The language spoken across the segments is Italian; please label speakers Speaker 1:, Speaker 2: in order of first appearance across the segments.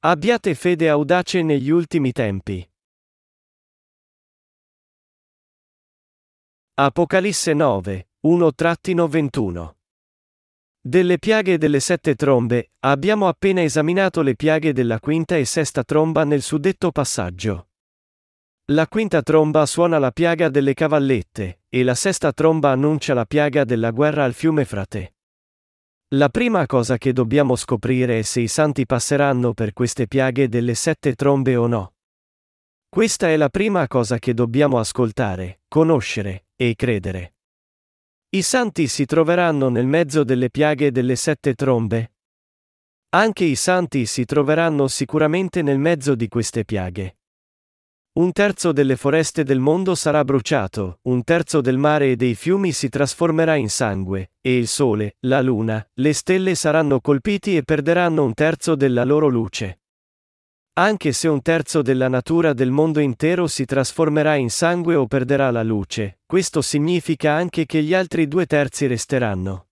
Speaker 1: Abbiate fede audace negli ultimi tempi. Apocalisse 9, 1-21 Delle piaghe delle sette trombe, abbiamo appena esaminato le piaghe della quinta e sesta tromba nel suddetto passaggio. La quinta tromba suona la piaga delle cavallette, e la sesta tromba annuncia la piaga della guerra al fiume Frate. La prima cosa che dobbiamo scoprire è se i santi passeranno per queste piaghe delle sette trombe o no. Questa è la prima cosa che dobbiamo ascoltare, conoscere e credere. I santi si troveranno nel mezzo delle piaghe delle sette trombe? Anche i santi si troveranno sicuramente nel mezzo di queste piaghe. Un terzo delle foreste del mondo sarà bruciato, un terzo del mare e dei fiumi si trasformerà in sangue, e il sole, la luna, le stelle saranno colpiti e perderanno un terzo della loro luce. Anche se un terzo della natura del mondo intero si trasformerà in sangue o perderà la luce, questo significa anche che gli altri due terzi resteranno.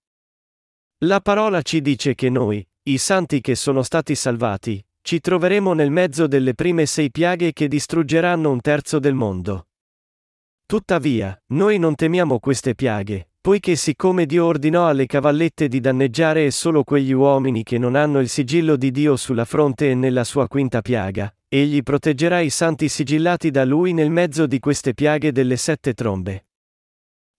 Speaker 1: La parola ci dice che noi, i santi che sono stati salvati, ci troveremo nel mezzo delle prime sei piaghe che distruggeranno un terzo del mondo. Tuttavia, noi non temiamo queste piaghe, poiché siccome Dio ordinò alle cavallette di danneggiare solo quegli uomini che non hanno il sigillo di Dio sulla fronte e nella sua quinta piaga, egli proteggerà i santi sigillati da lui nel mezzo di queste piaghe delle sette trombe.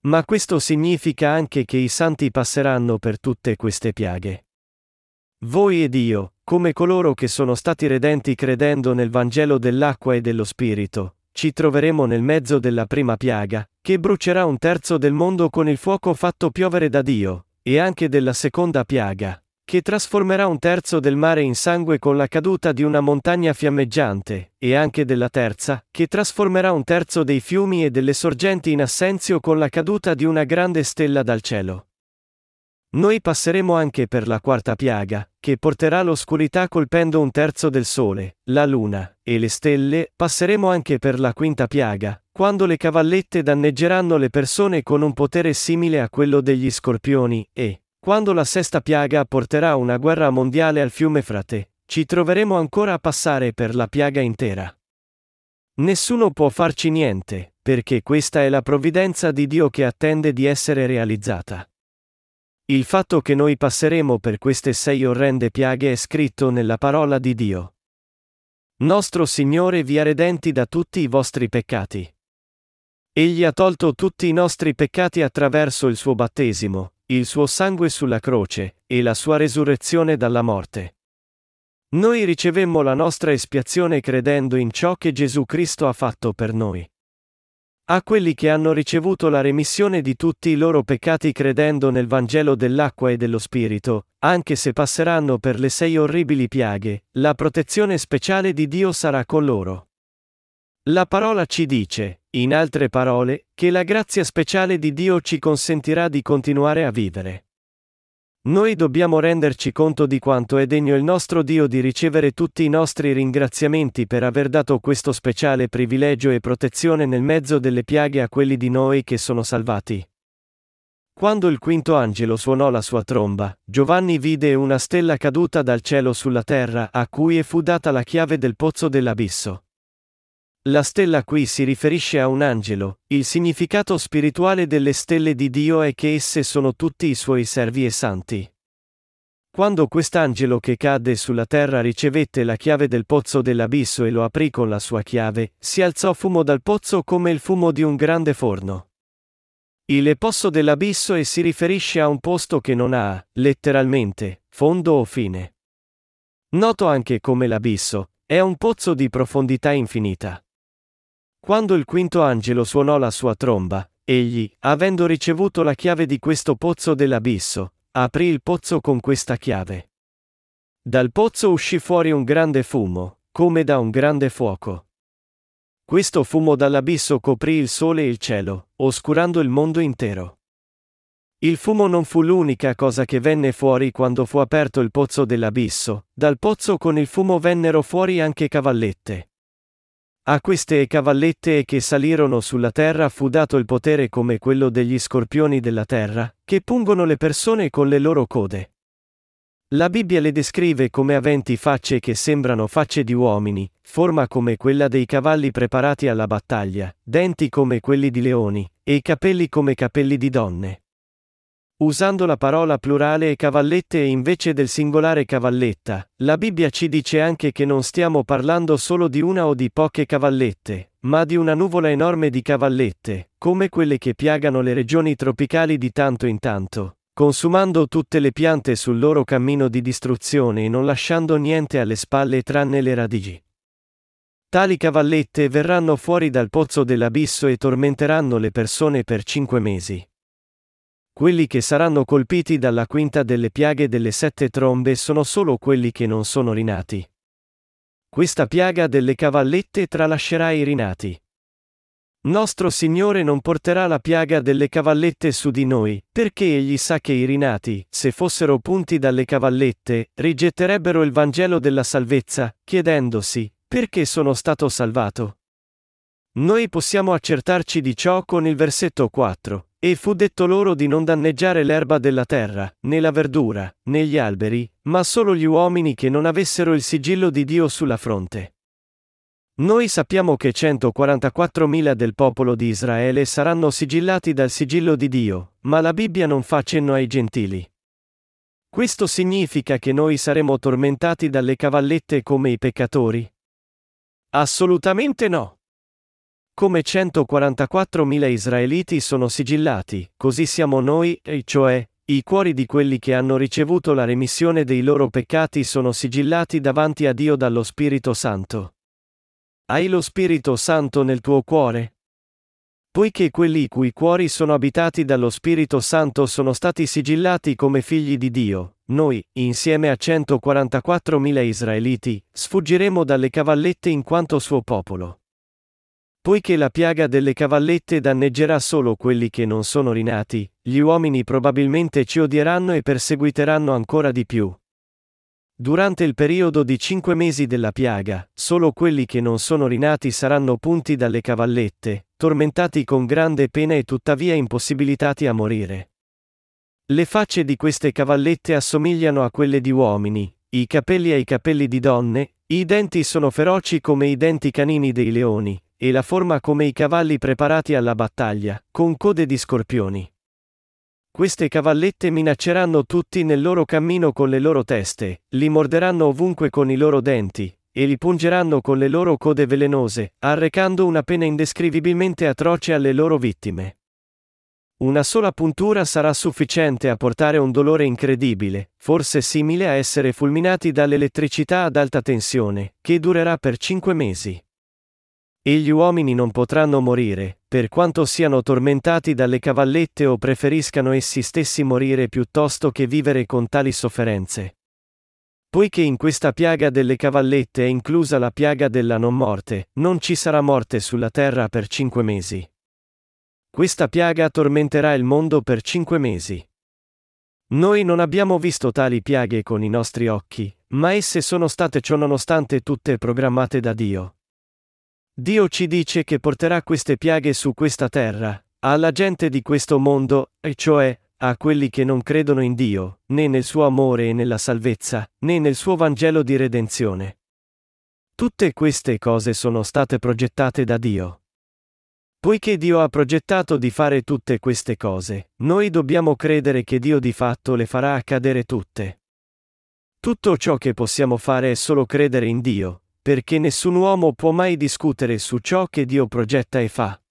Speaker 1: Ma questo significa anche che i santi passeranno per tutte queste piaghe. Voi ed io, come coloro che sono stati redenti credendo nel Vangelo dell'acqua e dello Spirito, ci troveremo nel mezzo della prima piaga, che brucerà un terzo del mondo con il fuoco fatto piovere da Dio, e anche della seconda piaga, che trasformerà un terzo del mare in sangue con la caduta di una montagna fiammeggiante, e anche della terza, che trasformerà un terzo dei fiumi e delle sorgenti in assenzio con la caduta di una grande stella dal cielo. Noi passeremo anche per la quarta piaga, che porterà l'oscurità colpendo un terzo del sole, la luna, e le stelle, passeremo anche per la quinta piaga, quando le cavallette danneggeranno le persone con un potere simile a quello degli scorpioni, e, quando la sesta piaga porterà una guerra mondiale al fiume Frate, ci troveremo ancora a passare per la piaga intera. Nessuno può farci niente, perché questa è la provvidenza di Dio che attende di essere realizzata. Il fatto che noi passeremo per queste sei orrende piaghe è scritto nella parola di Dio. Nostro Signore vi ha redenti da tutti i vostri peccati. Egli ha tolto tutti i nostri peccati attraverso il suo battesimo, il suo sangue sulla croce, e la sua resurrezione dalla morte. Noi ricevemmo la nostra espiazione credendo in ciò che Gesù Cristo ha fatto per noi. A quelli che hanno ricevuto la remissione di tutti i loro peccati credendo nel Vangelo dell'acqua e dello Spirito, anche se passeranno per le sei orribili piaghe, la protezione speciale di Dio sarà con loro. La parola ci dice, in altre parole, che la grazia speciale di Dio ci consentirà di continuare a vivere. Noi dobbiamo renderci conto di quanto è degno il nostro Dio di ricevere tutti i nostri ringraziamenti per aver dato questo speciale privilegio e protezione nel mezzo delle piaghe a quelli di noi che sono salvati. Quando il quinto angelo suonò la sua tromba, Giovanni vide una stella caduta dal cielo sulla terra a cui fu data la chiave del pozzo dell'abisso. La stella qui si riferisce a un angelo, il significato spirituale delle stelle di Dio è che esse sono tutti i suoi servi e santi. Quando quest'angelo che cadde sulla terra ricevette la chiave del pozzo dell'abisso e lo aprì con la sua chiave, si alzò fumo dal pozzo come il fumo di un grande forno. Il pozzo dell'abisso e si riferisce a un posto che non ha, letteralmente, fondo o fine. Noto anche come l'abisso, è un pozzo di profondità infinita. Quando il quinto angelo suonò la sua tromba, egli, avendo ricevuto la chiave di questo pozzo dell'abisso, aprì il pozzo con questa chiave. Dal pozzo uscì fuori un grande fumo, come da un grande fuoco. Questo fumo dall'abisso coprì il sole e il cielo, oscurando il mondo intero. Il fumo non fu l'unica cosa che venne fuori quando fu aperto il pozzo dell'abisso, dal pozzo con il fumo vennero fuori anche cavallette. A queste cavallette che salirono sulla terra fu dato il potere come quello degli scorpioni della terra, che pungono le persone con le loro code. La Bibbia le descrive come aventi facce che sembrano facce di uomini, forma come quella dei cavalli preparati alla battaglia, denti come quelli di leoni, e capelli come capelli di donne. Usando la parola plurale e cavallette invece del singolare cavalletta, la Bibbia ci dice anche che non stiamo parlando solo di una o di poche cavallette, ma di una nuvola enorme di cavallette, come quelle che piagano le regioni tropicali di tanto in tanto, consumando tutte le piante sul loro cammino di distruzione e non lasciando niente alle spalle tranne le radici. Tali cavallette verranno fuori dal pozzo dell'abisso e tormenteranno le persone per cinque mesi. Quelli che saranno colpiti dalla quinta delle piaghe delle sette trombe sono solo quelli che non sono rinati. Questa piaga delle cavallette tralascerà i rinati. Nostro Signore non porterà la piaga delle cavallette su di noi, perché egli sa che i rinati, se fossero punti dalle cavallette, rigetterebbero il Vangelo della salvezza, chiedendosi, perché sono stato salvato? Noi possiamo accertarci di ciò con il versetto 4. E fu detto loro di non danneggiare l'erba della terra, né la verdura, né gli alberi, ma solo gli uomini che non avessero il sigillo di Dio sulla fronte. Noi sappiamo che 144.000 del popolo di Israele saranno sigillati dal sigillo di Dio, ma la Bibbia non fa cenno ai gentili. Questo significa che noi saremo tormentati dalle cavallette come i peccatori? Assolutamente no. Come 144.000 israeliti sono sigillati, così siamo noi, e cioè, i cuori di quelli che hanno ricevuto la remissione dei loro peccati sono sigillati davanti a Dio dallo Spirito Santo. Hai lo Spirito Santo nel tuo cuore? Poiché quelli i cui cuori sono abitati dallo Spirito Santo sono stati sigillati come figli di Dio, noi, insieme a 144.000 israeliti, sfuggiremo dalle cavallette in quanto suo popolo. Poiché la piaga delle cavallette danneggerà solo quelli che non sono rinati, gli uomini probabilmente ci odieranno e perseguiteranno ancora di più. Durante il periodo di cinque mesi della piaga, solo quelli che non sono rinati saranno punti dalle cavallette, tormentati con grande pena e tuttavia impossibilitati a morire. Le facce di queste cavallette assomigliano a quelle di uomini, i capelli ai capelli di donne, i denti sono feroci come i denti canini dei leoni, e la forma come i cavalli preparati alla battaglia, con code di scorpioni. Queste cavallette minacceranno tutti nel loro cammino con le loro teste, li morderanno ovunque con i loro denti, e li pungeranno con le loro code velenose, arrecando una pena indescrivibilmente atroce alle loro vittime. Una sola puntura sarà sufficiente a portare un dolore incredibile, forse simile a essere fulminati dall'elettricità ad alta tensione, che durerà per cinque mesi. E gli uomini non potranno morire, per quanto siano tormentati dalle cavallette o preferiscano essi stessi morire piuttosto che vivere con tali sofferenze. Poiché in questa piaga delle cavallette è inclusa la piaga della non morte, non ci sarà morte sulla terra per cinque mesi. Questa piaga tormenterà il mondo per cinque mesi. Noi non abbiamo visto tali piaghe con i nostri occhi, ma esse sono state ciononostante tutte programmate da Dio. Dio ci dice che porterà queste piaghe su questa terra, alla gente di questo mondo, e cioè, a quelli che non credono in Dio, né nel suo amore e nella salvezza, né nel suo Vangelo di redenzione. Tutte queste cose sono state progettate da Dio. Poiché Dio ha progettato di fare tutte queste cose, noi dobbiamo credere che Dio di fatto le farà accadere tutte. Tutto ciò che possiamo fare è solo credere in Dio, perché nessun uomo può mai discutere su ciò che Dio progetta e fa.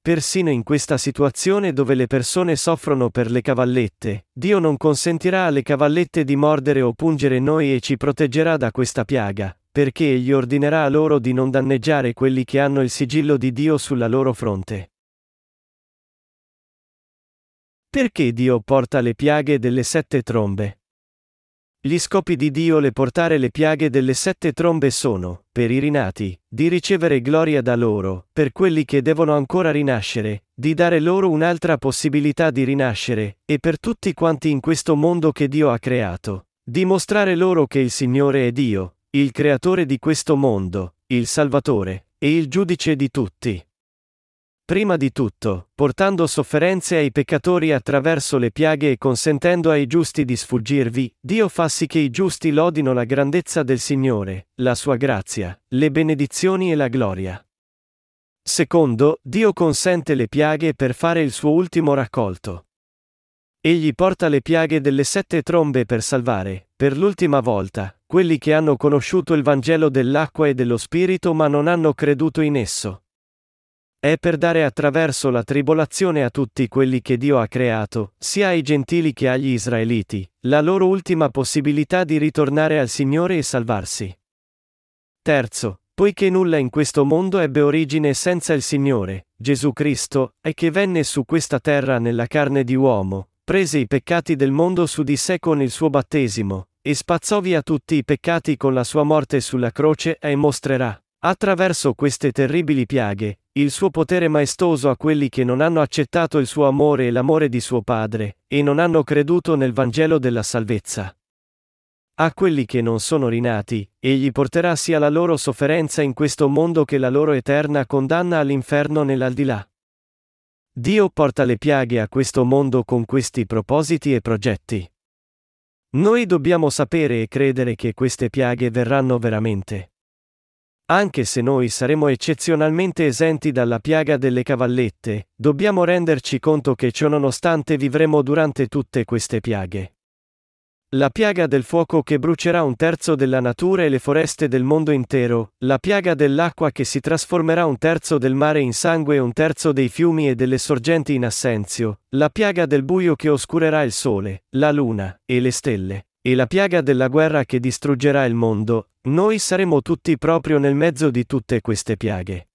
Speaker 1: Persino in questa situazione dove le persone soffrono per le cavallette, Dio non consentirà alle cavallette di mordere o pungere noi e ci proteggerà da questa piaga, perché egli ordinerà loro di non danneggiare quelli che hanno il sigillo di Dio sulla loro fronte. Perché Dio porta le piaghe delle sette trombe? Gli scopi di Dio le portare le piaghe delle sette trombe sono, per i rinati, di ricevere gloria da loro, per quelli che devono ancora rinascere, di dare loro un'altra possibilità di rinascere, e per tutti quanti in questo mondo che Dio ha creato, di mostrare loro che il Signore è Dio, il creatore di questo mondo, il Salvatore, e il giudice di tutti. Prima di tutto, portando sofferenze ai peccatori attraverso le piaghe e consentendo ai giusti di sfuggirvi, Dio fa sì che i giusti lodino la grandezza del Signore, la sua grazia, le benedizioni e la gloria. Secondo, Dio consente le piaghe per fare il suo ultimo raccolto. Egli porta le piaghe delle sette trombe per salvare, per l'ultima volta, quelli che hanno conosciuto il Vangelo dell'acqua e dello Spirito ma non hanno creduto in esso. È per dare attraverso la tribolazione a tutti quelli che Dio ha creato, sia ai gentili che agli israeliti, la loro ultima possibilità di ritornare al Signore e salvarsi. Terzo, poiché nulla in questo mondo ebbe origine senza il Signore, Gesù Cristo, e che venne su questa terra nella carne di uomo, prese i peccati del mondo su di sé con il suo battesimo, e spazzò via tutti i peccati con la sua morte sulla croce e mostrerà, attraverso queste terribili piaghe, il suo potere maestoso a quelli che non hanno accettato il suo amore e l'amore di suo Padre, e non hanno creduto nel Vangelo della salvezza. A quelli che non sono rinati, egli porterà sia la loro sofferenza in questo mondo che la loro eterna condanna all'inferno nell'aldilà. Dio porta le piaghe a questo mondo con questi propositi e progetti. Noi dobbiamo sapere e credere che queste piaghe verranno veramente. Anche se noi saremo eccezionalmente esenti dalla piaga delle cavallette, dobbiamo renderci conto che ciononostante vivremo durante tutte queste piaghe. La piaga del fuoco che brucerà un terzo della natura e le foreste del mondo intero, la piaga dell'acqua che si trasformerà un terzo del mare in sangue e un terzo dei fiumi e delle sorgenti in assenzio, la piaga del buio che oscurerà il sole, la luna e le stelle, e la piaga della guerra che distruggerà il mondo, noi saremo tutti proprio nel mezzo di tutte queste piaghe.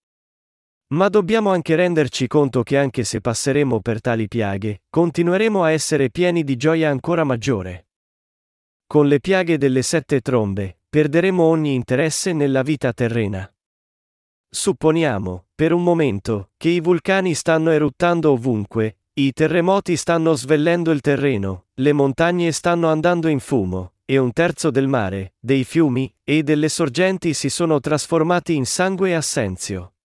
Speaker 1: Ma dobbiamo anche renderci conto che anche se passeremo per tali piaghe, continueremo a essere pieni di gioia ancora maggiore. Con le piaghe delle sette trombe, perderemo ogni interesse nella vita terrena. Supponiamo, per un momento, che i vulcani stanno eruttando ovunque, i terremoti stanno svellendo il terreno, le montagne stanno andando in fumo, e un terzo del mare, dei fiumi e delle sorgenti si sono trasformati in sangue e assenzio.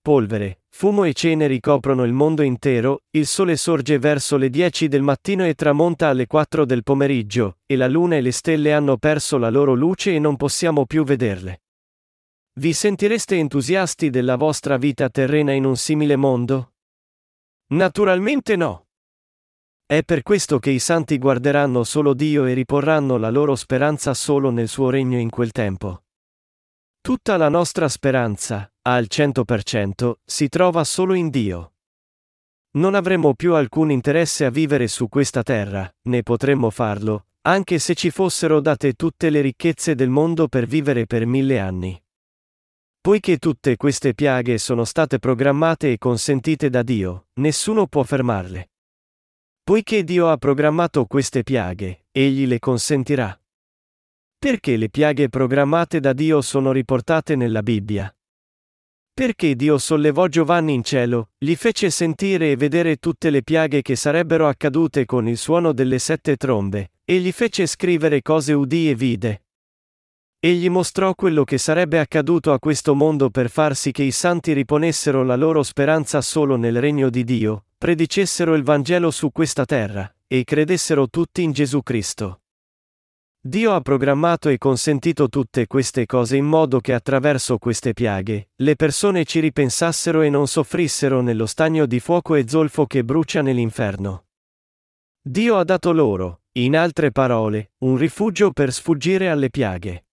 Speaker 1: Polvere, fumo e ceneri coprono il mondo intero, il sole sorge verso le 10 del mattino e tramonta alle 4 del pomeriggio, e la luna e le stelle hanno perso la loro luce e non possiamo più vederle. Vi sentireste entusiasti della vostra vita terrena in un simile mondo? Naturalmente no. È per questo che i santi guarderanno solo Dio e riporranno la loro speranza solo nel suo regno in quel tempo. Tutta la nostra speranza, al 100%, si trova solo in Dio. Non avremo più alcun interesse a vivere su questa terra, né potremmo farlo, anche se ci fossero date tutte le ricchezze del mondo per vivere per mille anni. Poiché tutte queste piaghe sono state programmate e consentite da Dio, nessuno può fermarle. Poiché Dio ha programmato queste piaghe, egli le consentirà. Perché le piaghe programmate da Dio sono riportate nella Bibbia? Perché Dio sollevò Giovanni in cielo, gli fece sentire e vedere tutte le piaghe che sarebbero accadute con il suono delle sette trombe, e gli fece scrivere cose udì e vide. Egli mostrò quello che sarebbe accaduto a questo mondo per far sì che i santi riponessero la loro speranza solo nel regno di Dio, predicessero il Vangelo su questa terra, e credessero tutti in Gesù Cristo. Dio ha programmato e consentito tutte queste cose in modo che attraverso queste piaghe, le persone ci ripensassero e non soffrissero nello stagno di fuoco e zolfo che brucia nell'inferno. Dio ha dato loro, in altre parole, un rifugio per sfuggire alle piaghe.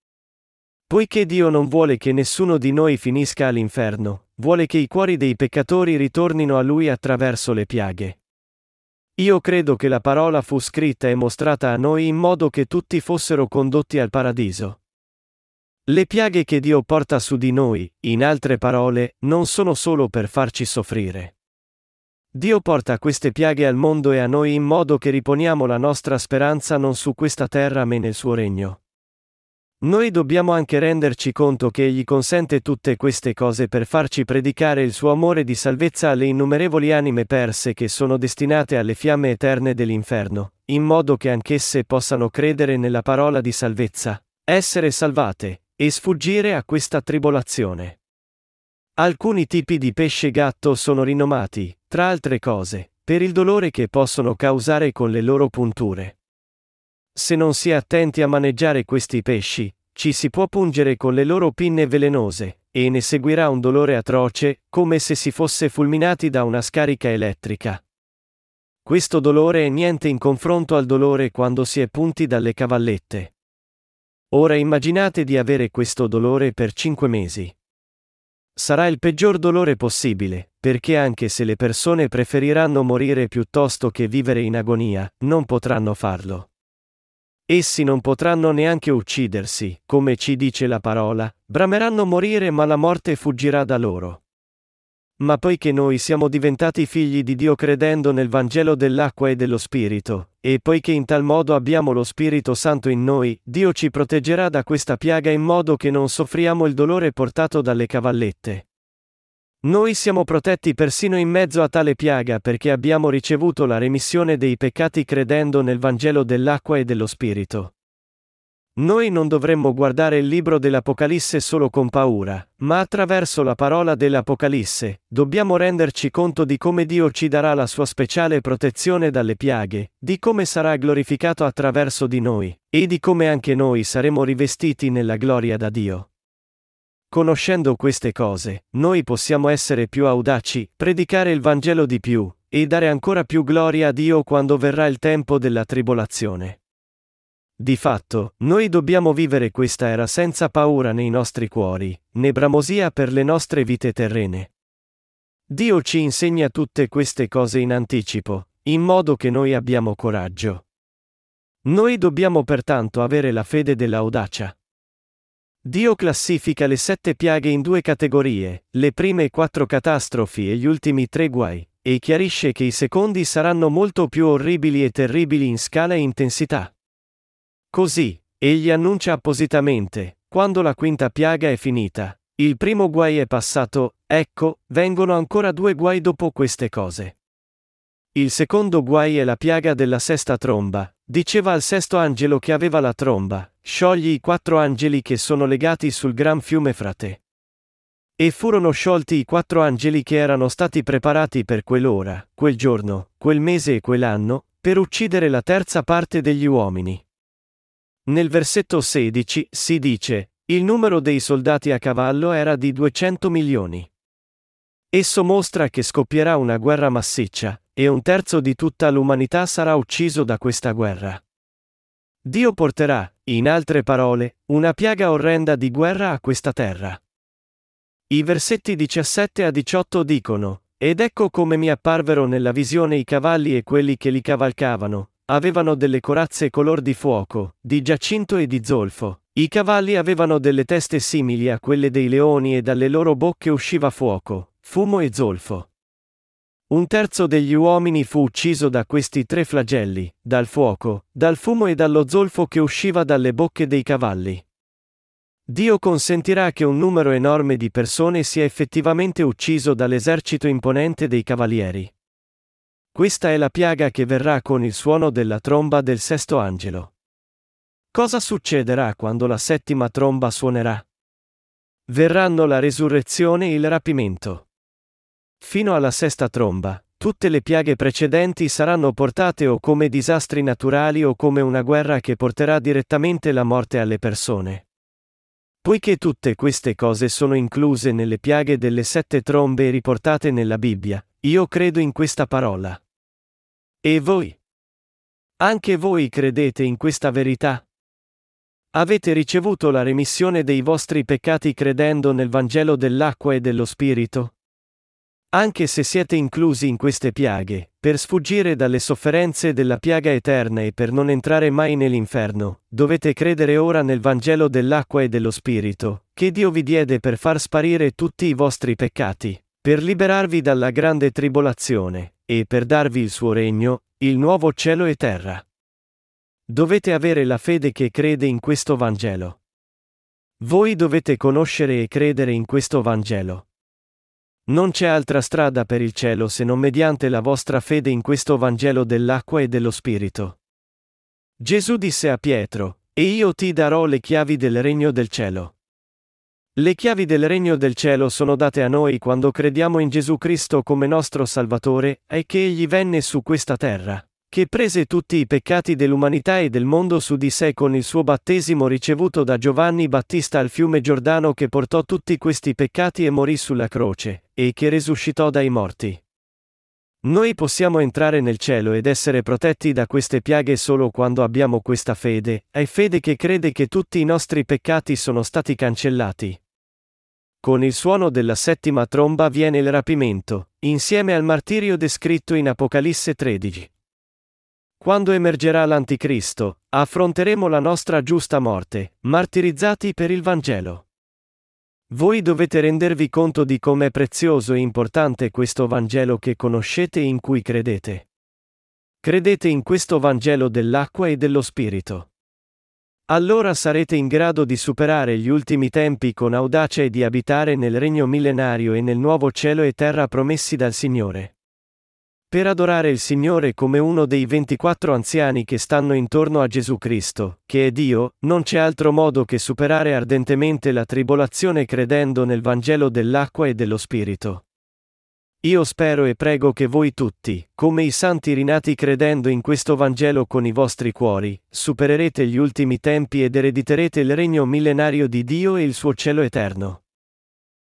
Speaker 1: Poiché Dio non vuole che nessuno di noi finisca all'inferno, vuole che i cuori dei peccatori ritornino a Lui attraverso le piaghe. Io credo che la parola fu scritta e mostrata a noi in modo che tutti fossero condotti al paradiso. Le piaghe che Dio porta su di noi, in altre parole, non sono solo per farci soffrire. Dio porta queste piaghe al mondo e a noi in modo che riponiamo la nostra speranza non su questa terra ma nel suo regno. Noi dobbiamo anche renderci conto che Egli consente tutte queste cose per farci predicare il suo amore di salvezza alle innumerevoli anime perse che sono destinate alle fiamme eterne dell'inferno, in modo che anch'esse possano credere nella parola di salvezza, essere salvate, e sfuggire a questa tribolazione. Alcuni tipi di pesce gatto sono rinomati, tra altre cose, per il dolore che possono causare con le loro punture. Se non si è attenti a maneggiare questi pesci, ci si può pungere con le loro pinne velenose, e ne seguirà un dolore atroce, come se si fosse fulminati da una scarica elettrica. Questo dolore è niente in confronto al dolore quando si è punti dalle cavallette. Ora immaginate di avere questo dolore per cinque mesi. Sarà il peggior dolore possibile, perché anche se le persone preferiranno morire piuttosto che vivere in agonia, non potranno farlo. Essi non potranno neanche uccidersi, come ci dice la parola, brameranno morire ma la morte fuggirà da loro. Ma poiché noi siamo diventati figli di Dio credendo nel Vangelo dell'acqua e dello Spirito, e poiché in tal modo abbiamo lo Spirito Santo in noi, Dio ci proteggerà da questa piaga in modo che non soffriamo il dolore portato dalle cavallette. Noi siamo protetti persino in mezzo a tale piaga perché abbiamo ricevuto la remissione dei peccati credendo nel Vangelo dell'acqua e dello Spirito. Noi non dovremmo guardare il libro dell'Apocalisse solo con paura, ma attraverso la parola dell'Apocalisse, dobbiamo renderci conto di come Dio ci darà la sua speciale protezione dalle piaghe, di come sarà glorificato attraverso di noi, e di come anche noi saremo rivestiti nella gloria da Dio. Conoscendo queste cose, noi possiamo essere più audaci, predicare il Vangelo di più, e dare ancora più gloria a Dio quando verrà il tempo della tribolazione. Di fatto, noi dobbiamo vivere questa era senza paura nei nostri cuori, né bramosia per le nostre vite terrene. Dio ci insegna tutte queste cose in anticipo, in modo che noi abbiamo coraggio. Noi dobbiamo pertanto avere la fede dell'audacia. Dio classifica le sette piaghe in due categorie, le prime quattro catastrofi e gli ultimi tre guai, e chiarisce che i secondi saranno molto più orribili e terribili in scala e intensità. Così, egli annuncia appositamente, quando la quinta piaga è finita, il primo guai è passato, ecco, vengono ancora due guai dopo queste cose. Il secondo guai è la piaga della sesta tromba, diceva al sesto angelo che aveva la tromba, sciogli i quattro angeli che sono legati sul gran fiume frate. E furono sciolti i quattro angeli che erano stati preparati per quell'ora, quel giorno, quel mese e quell'anno, per uccidere la terza parte degli uomini. Nel versetto 16 si dice, il numero dei soldati a cavallo era di 200 milioni. Esso mostra che scoppierà una guerra massiccia, e un terzo di tutta l'umanità sarà ucciso da questa guerra. Dio porterà, in altre parole, una piaga orrenda di guerra a questa terra. I versetti 17 a 18 dicono, Ed ecco come mi apparvero nella visione i cavalli e quelli che li cavalcavano, avevano delle corazze color di fuoco, di giacinto e di zolfo. I cavalli avevano delle teste simili a quelle dei leoni e dalle loro bocche usciva fuoco, fumo e zolfo. Un terzo degli uomini fu ucciso da questi tre flagelli, dal fuoco, dal fumo e dallo zolfo che usciva dalle bocche dei cavalli. Dio consentirà che un numero enorme di persone sia effettivamente ucciso dall'esercito imponente dei cavalieri. Questa è la piaga che verrà con il suono della tromba del sesto angelo. Cosa succederà quando la settima tromba suonerà? Verranno la resurrezione e il rapimento. Fino alla sesta tromba, tutte le piaghe precedenti saranno portate o come disastri naturali o come una guerra che porterà direttamente la morte alle persone. Poiché tutte queste cose sono incluse nelle piaghe delle sette trombe riportate nella Bibbia, io credo in questa parola. E voi? Anche voi credete in questa verità? Avete ricevuto la remissione dei vostri peccati credendo nel Vangelo dell'acqua e dello Spirito? Anche se siete inclusi in queste piaghe, per sfuggire dalle sofferenze della piaga eterna e per non entrare mai nell'inferno, dovete credere ora nel Vangelo dell'acqua e dello Spirito, che Dio vi diede per far sparire tutti i vostri peccati, per liberarvi dalla grande tribolazione, e per darvi il suo regno, il nuovo cielo e terra. Dovete avere la fede che crede in questo Vangelo. Voi dovete conoscere e credere in questo Vangelo. Non c'è altra strada per il cielo se non mediante la vostra fede in questo Vangelo dell'acqua e dello Spirito. Gesù disse a Pietro, E io ti darò le chiavi del regno del cielo. Le chiavi del regno del cielo sono date a noi quando crediamo in Gesù Cristo come nostro Salvatore e che Egli venne su questa terra, che prese tutti i peccati dell'umanità e del mondo su di sé con il suo battesimo ricevuto da Giovanni Battista al fiume Giordano che portò tutti questi peccati e morì sulla croce, e che risuscitò dai morti. Noi possiamo entrare nel cielo ed essere protetti da queste piaghe solo quando abbiamo questa fede, è fede che crede che tutti i nostri peccati sono stati cancellati. Con il suono della settima tromba viene il rapimento, insieme al martirio descritto in Apocalisse 13. Quando emergerà l'Anticristo, affronteremo la nostra giusta morte, martirizzati per il Vangelo. Voi dovete rendervi conto di com'è prezioso e importante questo Vangelo che conoscete e in cui credete. Credete in questo Vangelo dell'acqua e dello Spirito. Allora sarete in grado di superare gli ultimi tempi con audacia e di abitare nel regno millenario e nel nuovo cielo e terra promessi dal Signore. Per adorare il Signore come uno dei 24 anziani che stanno intorno a Gesù Cristo, che è Dio, non c'è altro modo che superare ardentemente la tribolazione credendo nel Vangelo dell'acqua e dello Spirito. Io spero e prego che voi tutti, come i santi rinati credendo in questo Vangelo con i vostri cuori, supererete gli ultimi tempi ed erediterete il regno millenario di Dio e il suo cielo eterno.